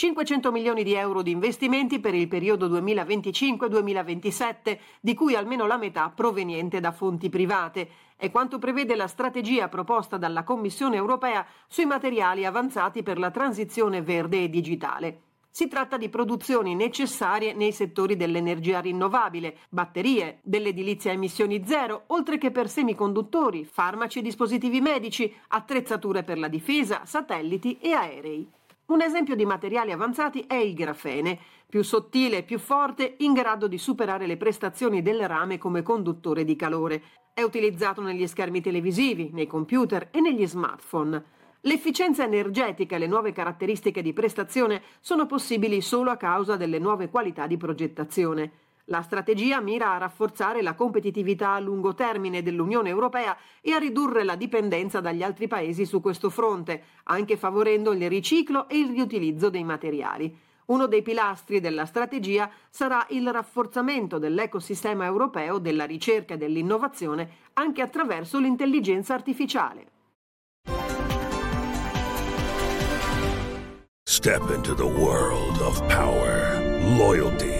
500 milioni di euro di investimenti per il periodo 2025-2027, di cui almeno la metà proveniente da fonti private. È quanto prevede la strategia proposta dalla Commissione europea sui materiali avanzati per la transizione verde e digitale. Si tratta di produzioni necessarie nei settori dell'energia rinnovabile, batterie, dell'edilizia a emissioni zero, oltre che per semiconduttori, farmaci e dispositivi medici, attrezzature per la difesa, satelliti e aerei. Un esempio di materiali avanzati è il grafene, più sottile e più forte, in grado di superare le prestazioni del rame come conduttore di calore. È utilizzato negli schermi televisivi, nei computer e negli smartphone. L'efficienza energetica e le nuove caratteristiche di prestazione sono possibili solo a causa delle nuove qualità di progettazione. La strategia mira a rafforzare la competitività a lungo termine dell'Unione Europea e a ridurre la dipendenza dagli altri paesi su questo fronte, anche favorendo il riciclo e il riutilizzo dei materiali. Uno dei pilastri della strategia sarà il rafforzamento dell'ecosistema europeo della ricerca e dell'innovazione anche attraverso l'intelligenza artificiale. Step into the world of power, loyalty,